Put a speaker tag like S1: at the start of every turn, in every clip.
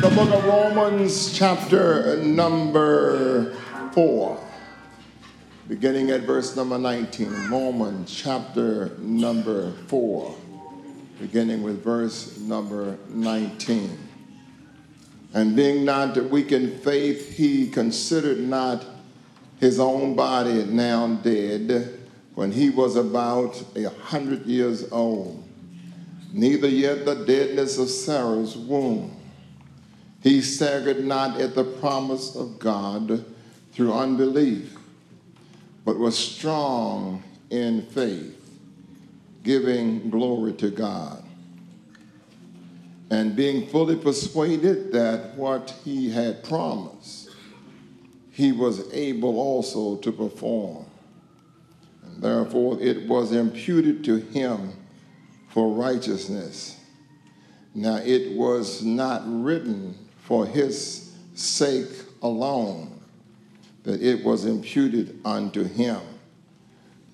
S1: the book of Romans, chapter number 4, beginning at verse number 19. Romans, chapter number 4, beginning with verse number 19. And being not weak in faith, he considered not his own body now dead when he was about a hundred years old, neither yet the deadness of Sarah's womb. He staggered not at the promise of God through unbelief, but was strong in faith, giving glory to God. And being fully persuaded that what he had promised, he was able also to perform. And therefore it was imputed to him for righteousness. Now it was not written for his sake alone that it was imputed unto him,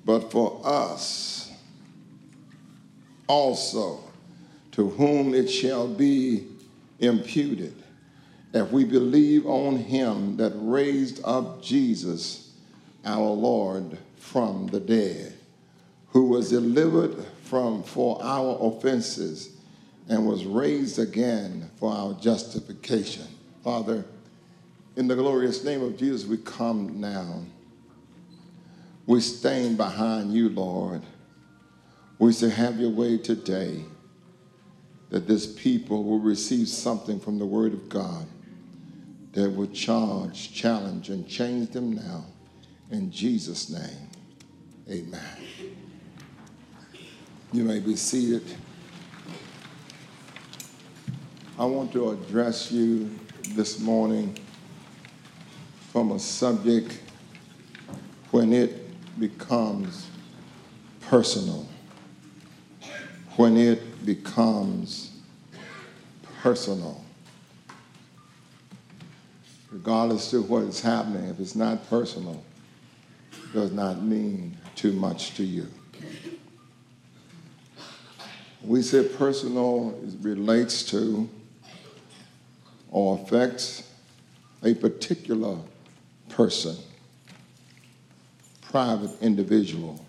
S1: but for us also, to whom it shall be imputed, if we believe on him that raised up Jesus, our Lord, from the dead, who was delivered from for our offenses and was raised again for our justification. Father, in the glorious name of Jesus, we come now. We stand behind you, Lord. We say, have your way today, that this people will receive something from the word of God that will charge, challenge, and change them now. In Jesus' name, amen. You may be seated. I want to address you this morning from a subject when it becomes personal. When it becomes personal. Regardless of what is happening, if it's not personal, it does not mean too much to you. We say personal relates to or affects a particular person, private individual,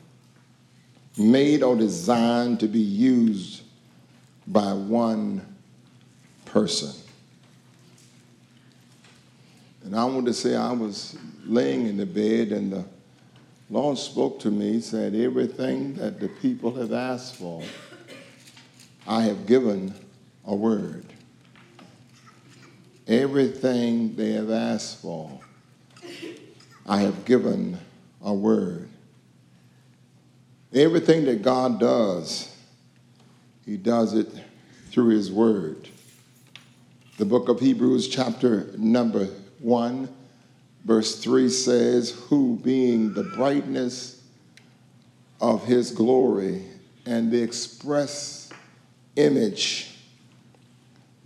S1: made or designed to be used by one person. And I want to say I was laying in the bed and the Lord spoke to me, said, Everything that the people have asked for, I have given a word everything they have asked for, I have given a word. Everything that God does, He does it through His word. The book of Hebrews, chapter number 1, verse 3 says, Who being the brightness of His glory and the express image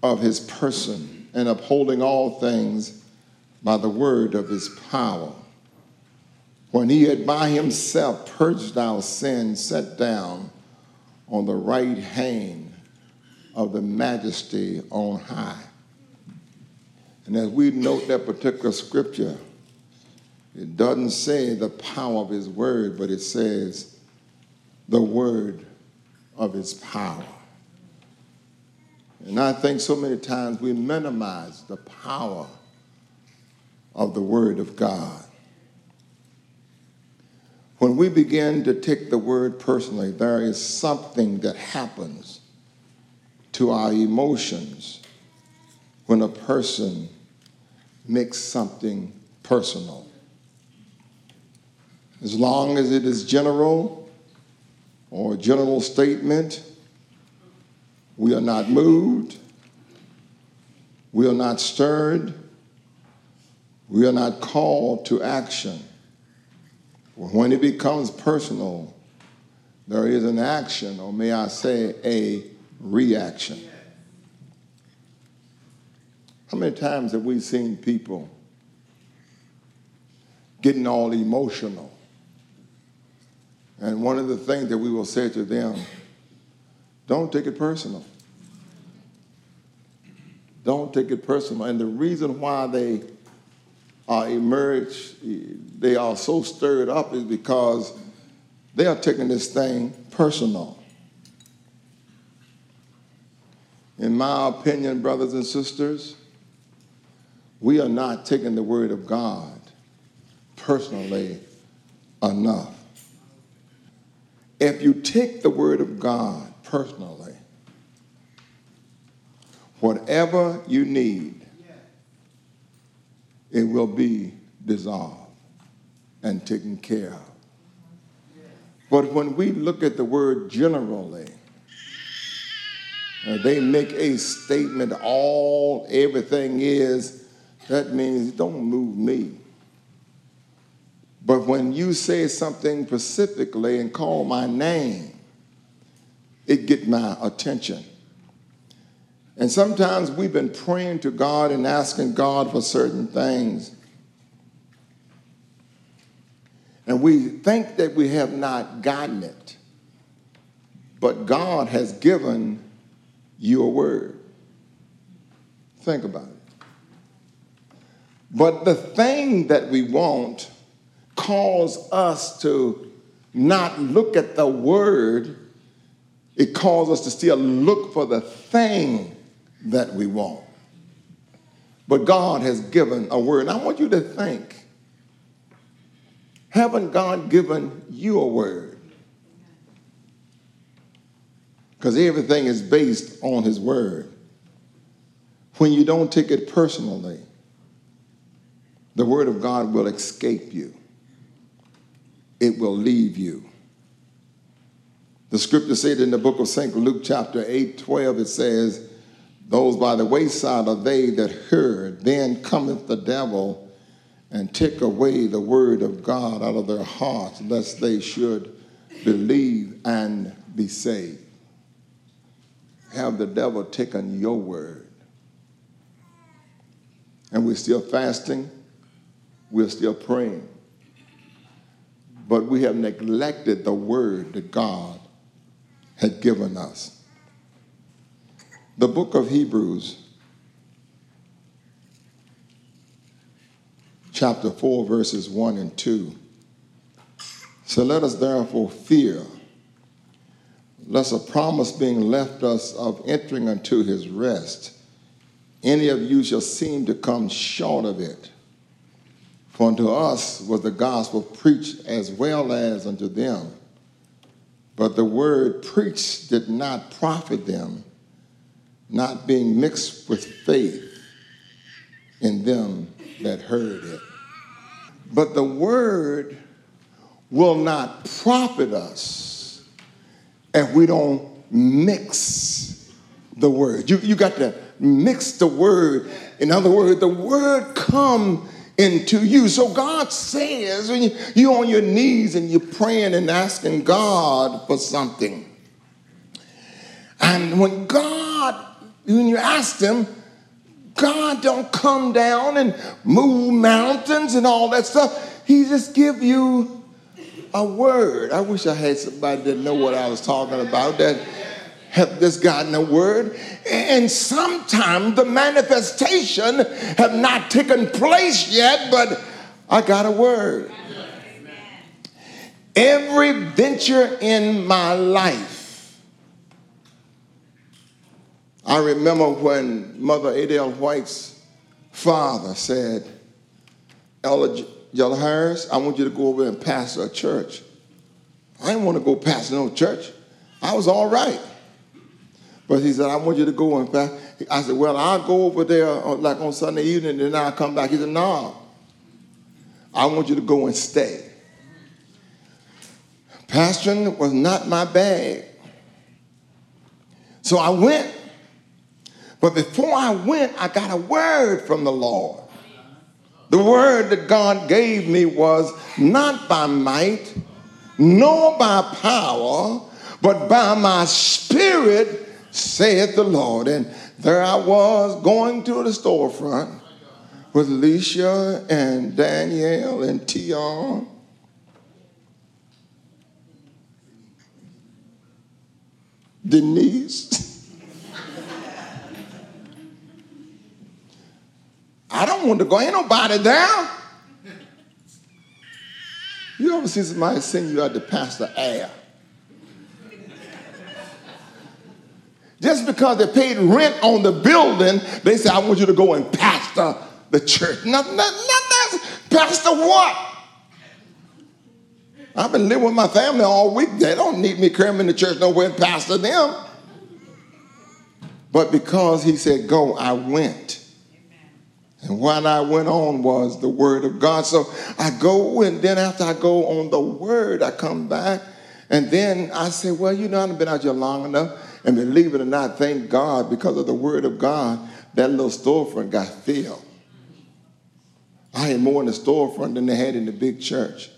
S1: of His person and upholding all things by the word of his power. When he had by himself purged our sins, sat down on the right hand of the majesty on high. And as we note that particular scripture, it doesn't say the power of his word, but it says the word of his power. And I think so many times we minimize the power of the Word of God. When we begin to take the Word personally, there is something that happens to our emotions when a person makes something personal. As long as it is general or a general statement, we are not moved. We are not stirred. We are not called to action. When it becomes personal, there is an action, or may I say, a reaction. How many times have we seen people getting all emotional? And one of the things that we will say to them, don't take it personal. don't take it personal. And the reason why they are emerge, they are so stirred up is because they are taking this thing personal. In my opinion, brothers and sisters, we are not taking the word of God personally enough. If you take the word of God personally, whatever you need, it will be dissolved and taken care of. But when we look at the word generally, uh, they make a statement, all everything is, that means don't move me. But when you say something specifically and call my name, it get my attention. And sometimes we've been praying to God and asking God for certain things. And we think that we have not gotten it. But God has given you a word. Think about it. But the thing that we want cause us to not look at the word, it calls us to still look for the thing that we want. But God has given a word. And I want you to think haven't God given you a word? Because everything is based on His word. When you don't take it personally, the word of God will escape you, it will leave you. The scripture said in the book of St. Luke, chapter 8, 12, it says, Those by the wayside are they that heard, then cometh the devil and take away the word of God out of their hearts, lest they should believe and be saved. Have the devil taken your word? And we're still fasting, we're still praying, but we have neglected the word that God had given us. The book of Hebrews chapter 4, verses 1 and 2. So let us therefore fear, lest a promise being left us of entering unto his rest, any of you shall seem to come short of it. For unto us was the gospel preached as well as unto them. But the word preached did not profit them, not being mixed with faith in them that heard it. But the word will not profit us if we don't mix the word. You, you got to mix the word. In other words, the word come into you. So God says when you, you're on your knees and you're praying and asking God for something. And when God, when you ask him, God don't come down and move mountains and all that stuff. He just give you a word. I wish I had somebody that know what I was talking about that have just gotten a word. And sometimes the manifestation have not taken place yet, but I got a word. Every venture in my life I remember when Mother Adele White's father said, Ella Jella Harris, I want you to go over and pastor a church. I didn't want to go pastor no church. I was all right. But he said, I want you to go and pastor. I said, well, I'll go over there uh, like on Sunday evening and then I'll come back. He said, no. I want you to go and stay. Pastoring was not my bag. So I went but before I went, I got a word from the Lord. The word that God gave me was not by might, nor by power, but by my spirit, saith the Lord. And there I was going to the storefront with Alicia and Danielle and Tion. Denise. I don't want to go. Ain't nobody there. You ever see somebody send you out to pastor air? Just because they paid rent on the building, they say, I want you to go and pastor the church. Nothing, nothing, nothing. Pastor what? I've been living with my family all week. They don't need me coming in the church nowhere and pastor them. But because he said, go, I went. And what I went on was the word of God. So I go, and then after I go on the word, I come back. And then I say, well, you know, I've been out here long enough. And believe it or not, thank God, because of the word of God, that little storefront got filled. I had more in the storefront than they had in the big church.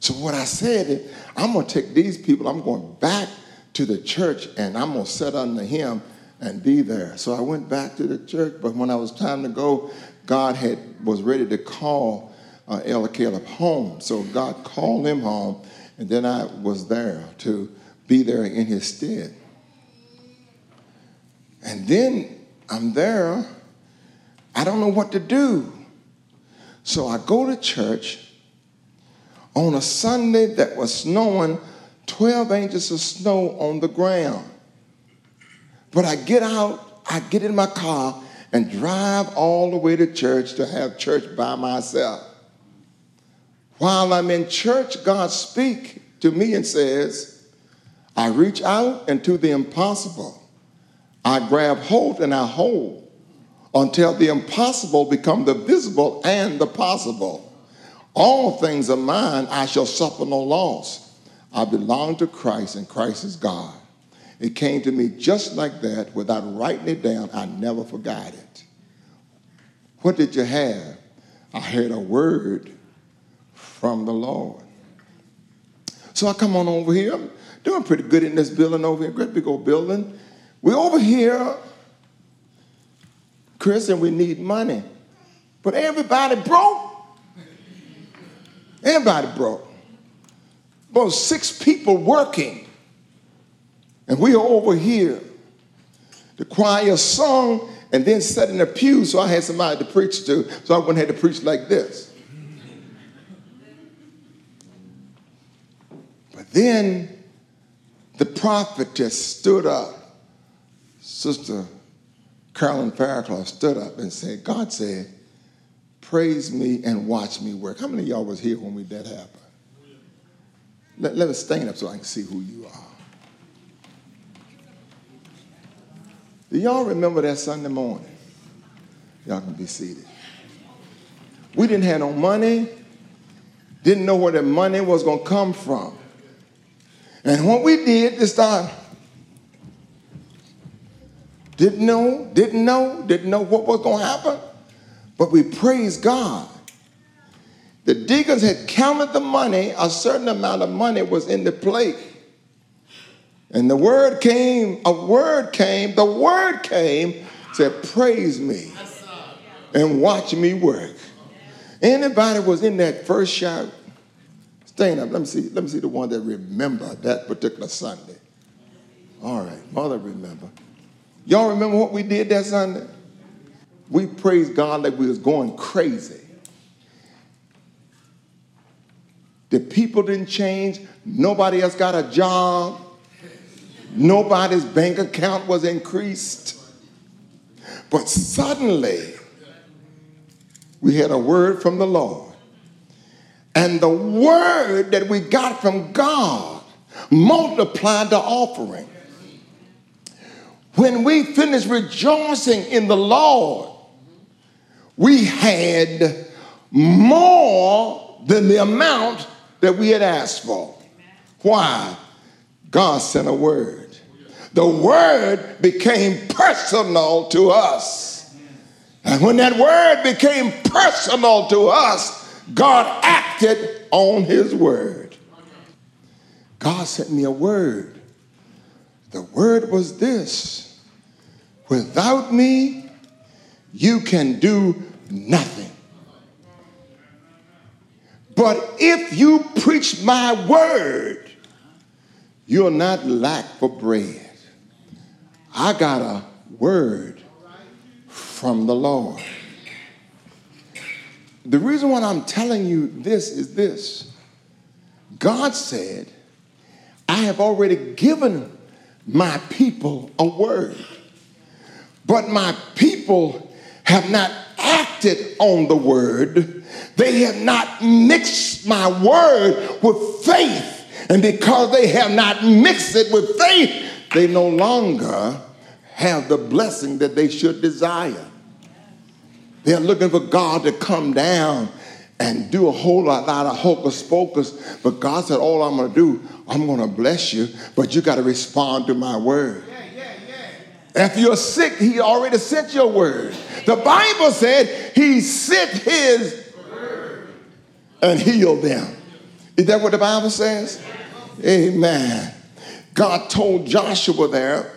S1: So what I said is, I'm going to take these people, I'm going back to the church, and I'm going to set under him and be there. So I went back to the church, but when I was time to go, God had was ready to call uh, Caleb home. So God called him home, and then I was there to be there in his stead. And then I'm there. I don't know what to do. So I go to church on a Sunday that was snowing, 12 inches of snow on the ground. But I get out, I get in my car and drive all the way to church to have church by myself. While I'm in church, God speaks to me and says, I reach out into the impossible. I grab hold and I hold until the impossible become the visible and the possible. All things are mine, I shall suffer no loss. I belong to Christ and Christ is God. It came to me just like that without writing it down. I never forgot it. What did you have? I heard a word from the Lord. So I come on over here. I'm doing pretty good in this building over here, great big old building. We're over here Chris, and we need money. But everybody broke. Everybody broke. About six people working. And we are over here. The choir sung and then sat in a pew, so I had somebody to preach to, so I wouldn't have to preach like this. But then the prophetess stood up, Sister Carolyn Fairclough stood up and said, God said, praise me and watch me work. How many of y'all was here when we that happened? Let, let us stand up so I can see who you are. Do y'all remember that Sunday morning? Y'all can be seated. We didn't have no money, didn't know where the money was going to come from. And what we did to start didn't know, didn't know, didn't know what was going to happen. But we praise God. The deacons had counted the money, a certain amount of money was in the plate. And the word came, a word came, the word came, said, Praise me and watch me work. Anybody was in that first shout? Stand up. Let me see. Let me see the one that remember that particular Sunday. All right, mother remember. Y'all remember what we did that Sunday? We praised God like we was going crazy. The people didn't change. Nobody else got a job. Nobody's bank account was increased. But suddenly, we had a word from the Lord. And the word that we got from God multiplied the offering when we finished rejoicing in the Lord, we had more than the amount that we had asked for. Why? God sent a word. The word became personal to us. And when that word became personal to us, God acted on his word. God sent me a word. The word was this Without me, you can do nothing. But if you preach my word, you'll not lack for bread. I got a word from the Lord. the reason why I'm telling you this is this God said, I have already given my people a word, but my people have not acted on the word. They have not mixed my word with faith. And because they have not mixed it with faith, they no longer have the blessing that they should desire. They're looking for God to come down and do a whole lot, of hocus pocus. But God said, All I'm going to do, I'm going to bless you, but you got to respond to my word. If you're sick, He already sent your word. The Bible said He sent His word and healed them. Is that what the Bible says? Amen. God told Joshua there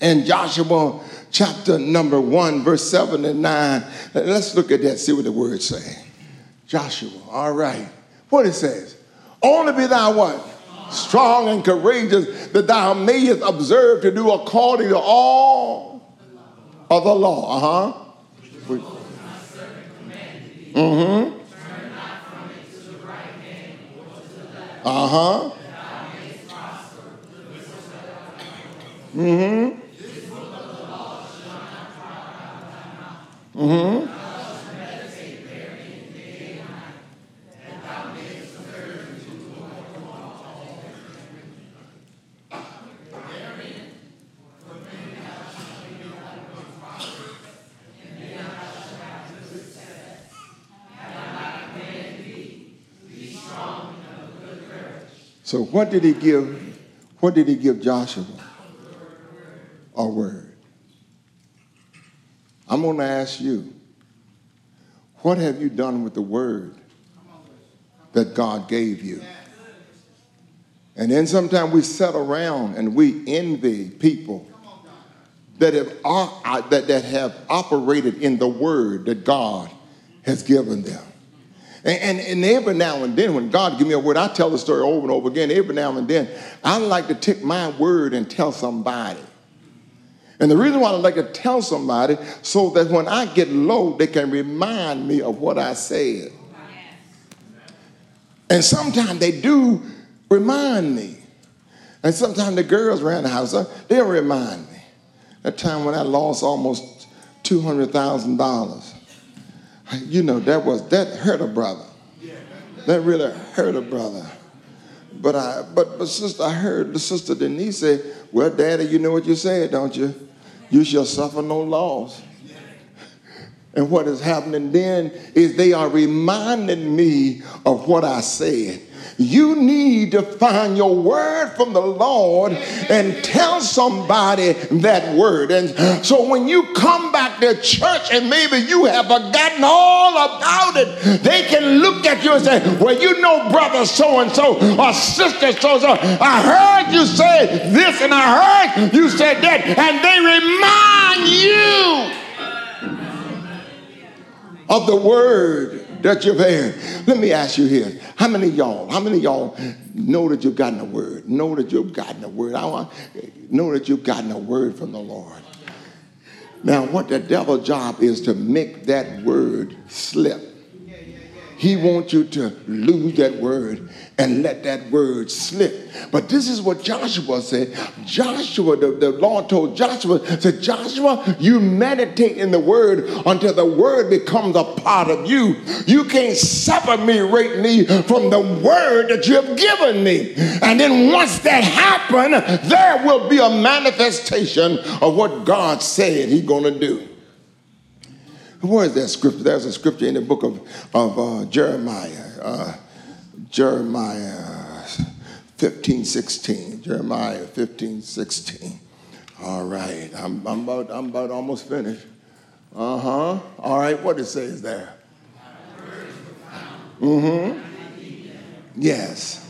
S1: in Joshua chapter number 1, verse 7 and 9. Let's look at that, see what the words say. Joshua, all right. What it says. Only be thou what? Strong and courageous, that thou mayest observe to do according to all of the law. Uh-huh. Mm-hmm. Uh-huh. Mm-hmm. Mm-hmm. So what did he give? What did he give Joshua? A word. I'm going to ask you, what have you done with the word that God gave you? And then sometimes we sit around and we envy people that have, uh, that, that have operated in the word that God has given them. And, and, and, every now and then, when God give me a word, I tell the story over and over again. Every now and then, I like to take my word and tell somebody. And the reason why I like to tell somebody, so that when I get low, they can remind me of what I said. And sometimes they do remind me. And sometimes the girls around the house, uh, they'll remind me. That time when I lost almost $200,000 you know, that was that hurt a brother. That really hurt a brother. But I but but sister, I heard the sister Denise say, Well, Daddy, you know what you said, don't you? You shall suffer no loss. And what is happening then is they are reminding me of what I said. You need to find your word from the Lord and tell somebody that word. And so when you come back to church and maybe you have forgotten all about it, they can look at you and say, Well, you know, brother so and so or sister so and so, I heard you say this and I heard you said that. And they remind you of the word that you've heard. Let me ask you here. How many y'all, how many y'all know that you've gotten a word? Know that you've gotten a word. I want know that you've gotten a word from the Lord. Now, what the devil's job is to make that word slip. He wants you to lose that word and let that word slip. But this is what Joshua said. Joshua, the, the Lord told Joshua, said, Joshua, you meditate in the word until the word becomes a part of you. You can't separate me from the word that you have given me. And then once that happens, there will be a manifestation of what God said he's going to do. Where is that scripture? There's a scripture in the book of, of uh, Jeremiah. Uh, Jeremiah 15, 16. Jeremiah 15, 16. All right. I'm, I'm, about, I'm about almost finished. Uh huh. All right. What it says there? Mm hmm. Yes.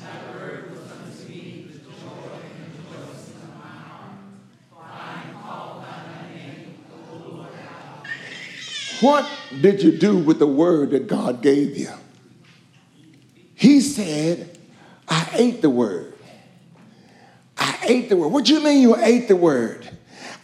S1: What did you do with the word that God gave you? He said, I ate the word. I ate the word. What do you mean you ate the word?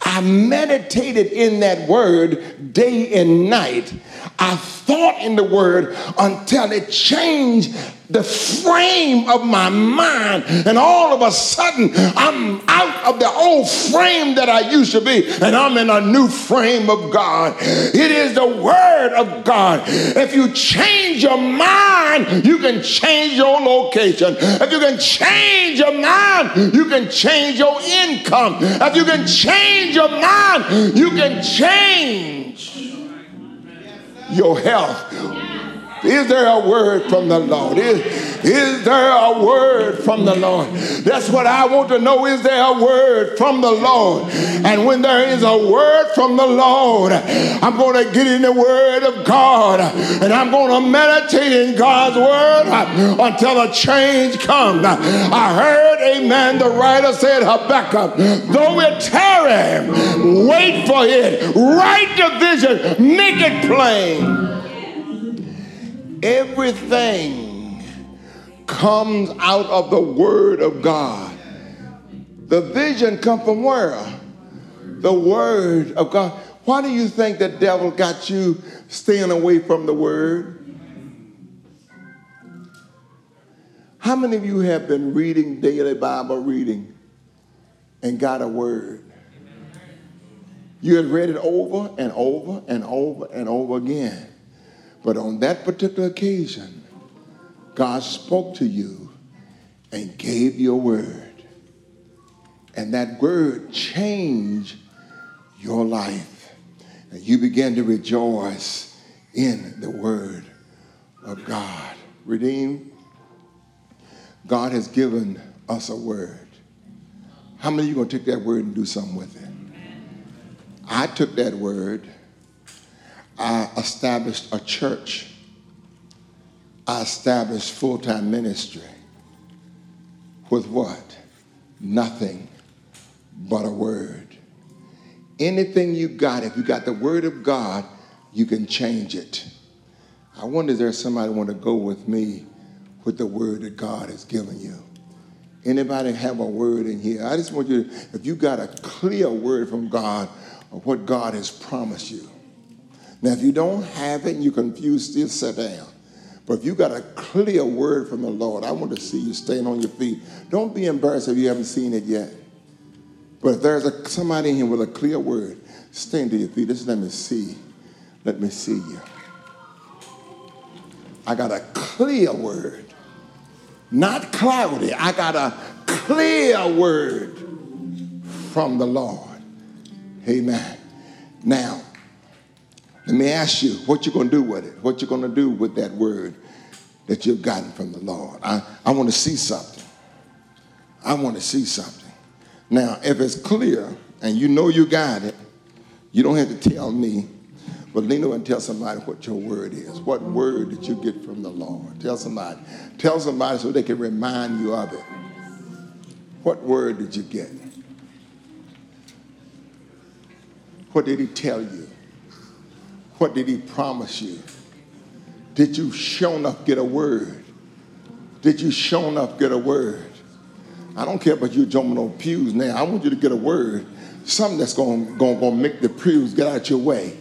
S1: I meditated in that word day and night. I thought in the word until it changed the frame of my mind. And all of a sudden, I'm out of the old frame that I used to be, and I'm in a new frame of God. It is the Word of God. If you change your mind, you can change your location. If you can change your mind, you can change your income. If you can change your mind, you can change your health. Is there a word from the Lord? Is, is there a word from the Lord? That's what I want to know. Is there a word from the Lord? And when there is a word from the Lord, I'm going to get in the word of God and I'm going to meditate in God's word until a change comes. I heard, amen, the writer said, Habakkuk, though it tarry, wait for it, write the vision, make it plain. Everything comes out of the Word of God. The vision comes from where? The Word of God. Why do you think the devil got you staying away from the Word? How many of you have been reading daily Bible reading and got a word? You have read it over and over and over and over again. But on that particular occasion, God spoke to you and gave you a word. And that word changed your life. And you began to rejoice in the word of God. Redeemed, God has given us a word. How many of you going to take that word and do something with it? I took that word I established a church. I established full time ministry. With what? Nothing but a word. Anything you got, if you got the word of God, you can change it. I wonder if there's somebody want to go with me with the word that God has given you. Anybody have a word in here? I just want you to, if you got a clear word from God of what God has promised you, now, if you don't have it and you're confused, still sit down. But if you got a clear word from the Lord, I want to see you staying on your feet. Don't be embarrassed if you haven't seen it yet. But if there's a, somebody in here with a clear word, stand to your feet. Just let me see. Let me see you. I got a clear word, not cloudy. I got a clear word from the Lord. Amen. Now, let me ask you, what you're going to do with it? What you're going to do with that word that you've gotten from the Lord? I, I want to see something. I want to see something. Now, if it's clear and you know you got it, you don't have to tell me, but lean over and tell somebody what your word is. What word did you get from the Lord? Tell somebody. Tell somebody so they can remind you of it. What word did you get? What did he tell you? What did he promise you? Did you show enough get a word? Did you show enough get a word? I don't care about you jumping on pews now. I want you to get a word. Something that's going to make the pews get out your way.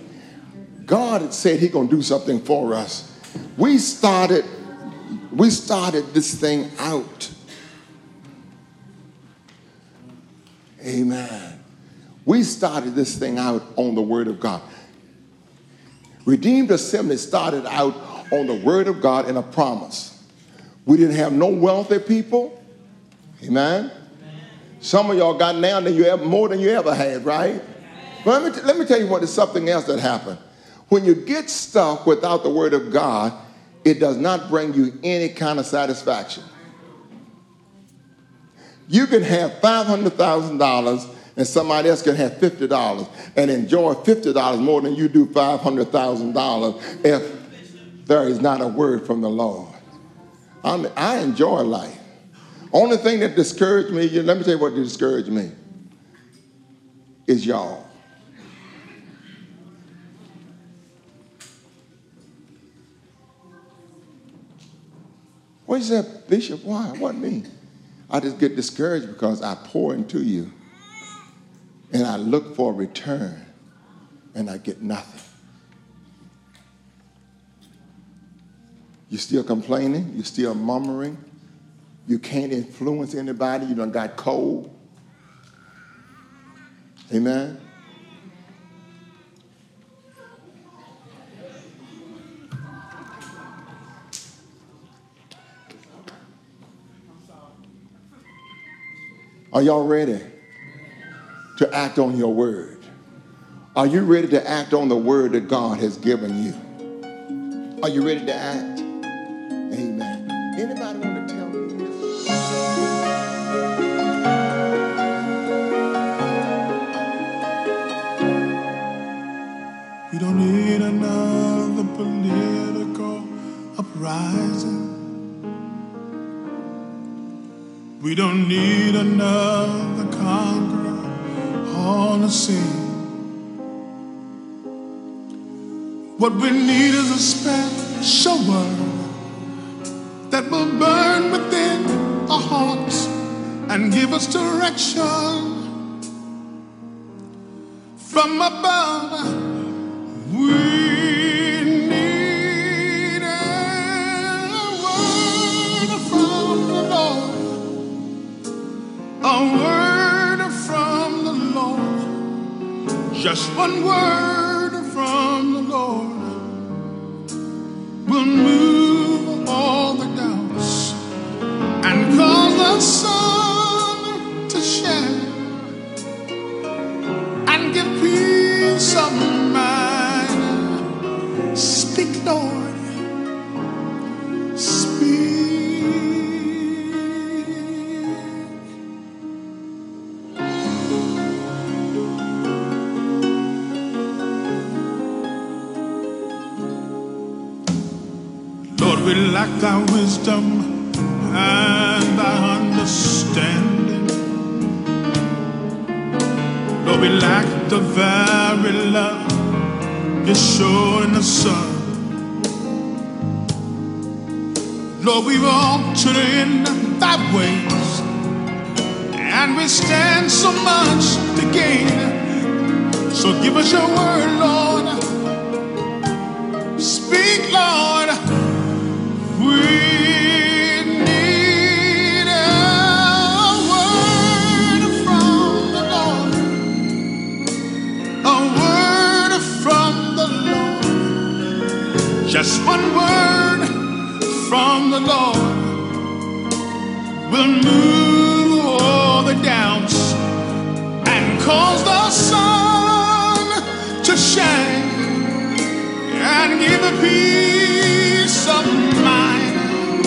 S1: God had said He going to do something for us. We started, we started this thing out. Amen. We started this thing out on the Word of God. Redeemed Assembly started out on the Word of God and a promise. We didn't have no wealthy people. Amen. Some of y'all got now than you have more than you ever had, right? But let me, t- let me tell you what is something else that happened. When you get stuck without the Word of God, it does not bring you any kind of satisfaction. You can have $500,000 and somebody else can have $50 and enjoy $50 more than you do $500,000 if there is not a word from the Lord. I'm, I enjoy life. Only thing that discouraged me, let me tell you what discouraged me, is y'all. What is that, Bishop? Why? What me? I just get discouraged because I pour into you and I look for a return and I get nothing. You're still complaining. You're still murmuring. You can't influence anybody. You done got cold. Amen. Are y'all ready to act on your word? Are you ready to act on the word that God has given you? Are you ready to act? Amen. Anybody want to tell me?
S2: We don't need another political uprising. We don't need another conqueror the scene. What we need is a special word that will burn within our hearts and give us direction from above. We need a word from the Lord. A word Just one word from the Lord will move all the doubts and cause the sun to shine and give peace of mind. Thy wisdom and thy understanding. Lord, we lack the very love you show in the sun. Lord, we've altered in thy ways, and we stand so much to gain. So give us your word, Lord. Speak, Lord. One word from the Lord will move all the doubts and cause the sun to shine and give a peace of mind.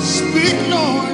S2: Speak, Lord.